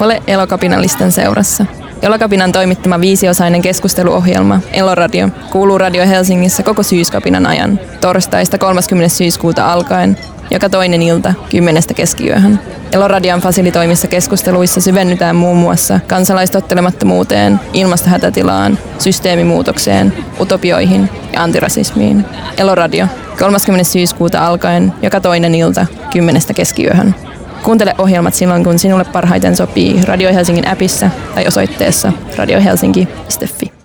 Ole elokapinallisten seurassa. Elokapinan toimittama viisiosainen keskusteluohjelma Eloradio kuuluu Radio Helsingissä koko syyskapinan ajan, torstaista 30. syyskuuta alkaen, joka toinen ilta kymmenestä keskiyöhön. Eloradion fasilitoimissa keskusteluissa syvennytään muun muassa kansalaistottelemattomuuteen, ilmastohätätilaan, systeemimuutokseen, utopioihin ja antirasismiin. Eloradio 30. syyskuuta alkaen joka toinen ilta kymmenestä keskiyöhön. Kuuntele ohjelmat silloin, kun sinulle parhaiten sopii Radio Helsingin appissa tai osoitteessa radiohelsinki.fi.